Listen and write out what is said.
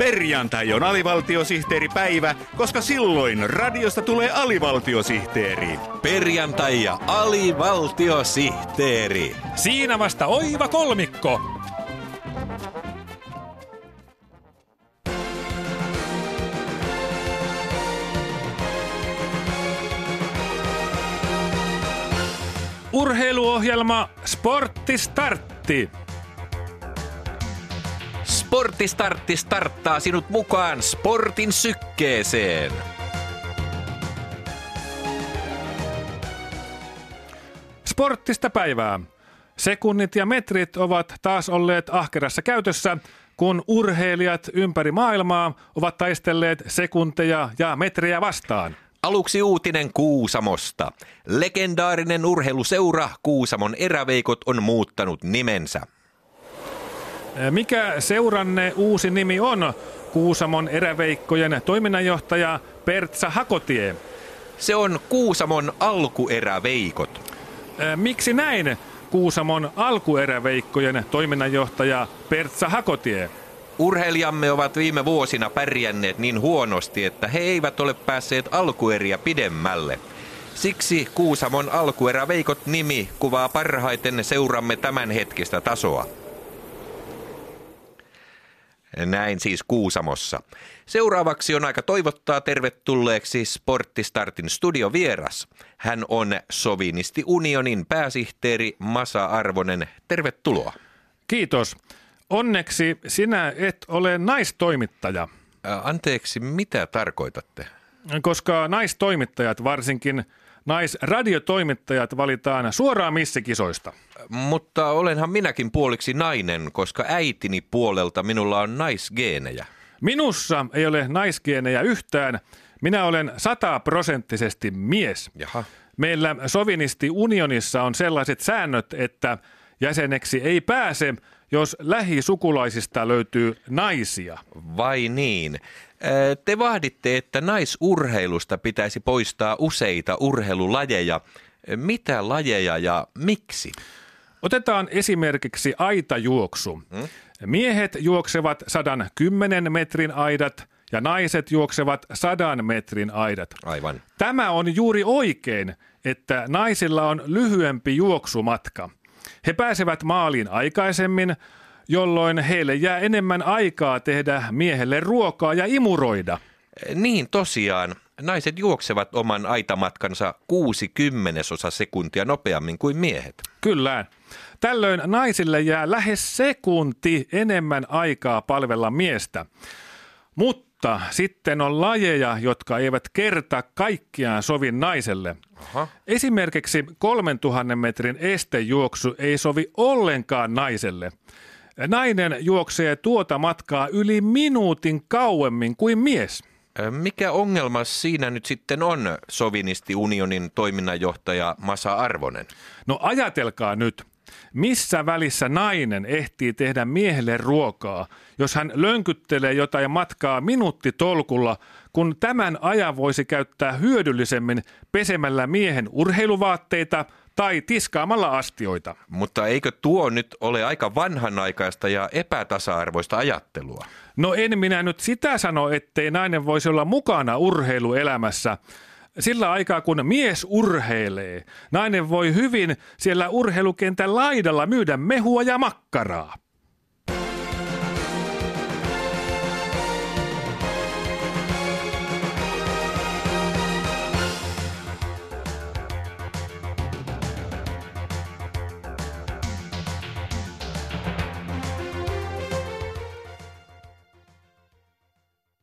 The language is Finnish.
Perjantai on alivaltiosihteeripäivä, koska silloin radiosta tulee alivaltiosihteeri. Perjantai ja alivaltiosihteeri. Siinä vasta oiva kolmikko. Urheiluohjelma Sportti Startti. Sporttistartti starttaa sinut mukaan sportin sykkeeseen. Sporttista päivää. Sekunnit ja metrit ovat taas olleet ahkerassa käytössä, kun urheilijat ympäri maailmaa ovat taistelleet sekunteja ja metrejä vastaan. Aluksi uutinen Kuusamosta. Legendaarinen urheiluseura Kuusamon eräveikot on muuttanut nimensä. Mikä seuranne uusi nimi on? Kuusamon eräveikkojen toiminnanjohtaja Pertsa Hakotie. Se on Kuusamon alkueräveikot. Miksi näin? Kuusamon alkueräveikkojen toiminnanjohtaja Pertsa Hakotie. Urheilijamme ovat viime vuosina pärjänneet niin huonosti, että he eivät ole päässeet alkueriä pidemmälle. Siksi Kuusamon alkueräveikot nimi kuvaa parhaiten seuramme tämänhetkistä tasoa. Näin siis Kuusamossa. Seuraavaksi on aika toivottaa tervetulleeksi Sporttistartin studiovieras. Hän on Sovinisti Unionin pääsihteeri Masa Arvonen. Tervetuloa. Kiitos. Onneksi sinä et ole naistoimittaja, Ä, Anteeksi, mitä tarkoitatte? koska naistoimittajat, varsinkin naisradiotoimittajat, valitaan suoraan missikisoista. Mutta olenhan minäkin puoliksi nainen, koska äitini puolelta minulla on naisgeenejä. Minussa ei ole naisgeenejä yhtään. Minä olen sataprosenttisesti mies. Jaha. Meillä Sovinisti Unionissa on sellaiset säännöt, että jäseneksi ei pääse, jos lähisukulaisista löytyy naisia. Vai niin? Te vahditte, että naisurheilusta pitäisi poistaa useita urheilulajeja. Mitä lajeja ja miksi? Otetaan esimerkiksi aitajuoksu. Miehet juoksevat 110 metrin aidat ja naiset juoksevat 100 metrin aidat. Aivan. Tämä on juuri oikein, että naisilla on lyhyempi juoksumatka. He pääsevät maaliin aikaisemmin, jolloin heille jää enemmän aikaa tehdä miehelle ruokaa ja imuroida. Niin tosiaan, naiset juoksevat oman aitamatkansa 60 sekuntia nopeammin kuin miehet. Kyllä. Tällöin naisille jää lähes sekunti enemmän aikaa palvella miestä. Mutta sitten on lajeja, jotka eivät kerta kaikkiaan sovi naiselle. Aha. Esimerkiksi 3000 metrin estejuoksu ei sovi ollenkaan naiselle. Nainen juoksee tuota matkaa yli minuutin kauemmin kuin mies. Mikä ongelma siinä nyt sitten on, Sovinisti Unionin toiminnanjohtaja Masa Arvonen? No ajatelkaa nyt, missä välissä nainen ehtii tehdä miehelle ruokaa, jos hän lönkyttelee jotain matkaa minuuttitolkulla, kun tämän ajan voisi käyttää hyödyllisemmin pesemällä miehen urheiluvaatteita tai tiskaamalla astioita. Mutta eikö tuo nyt ole aika vanhanaikaista ja epätasa-arvoista ajattelua? No en minä nyt sitä sano, ettei nainen voisi olla mukana urheiluelämässä. Sillä aikaa kun mies urheilee, nainen voi hyvin siellä urheilukentän laidalla myydä mehua ja makkaraa.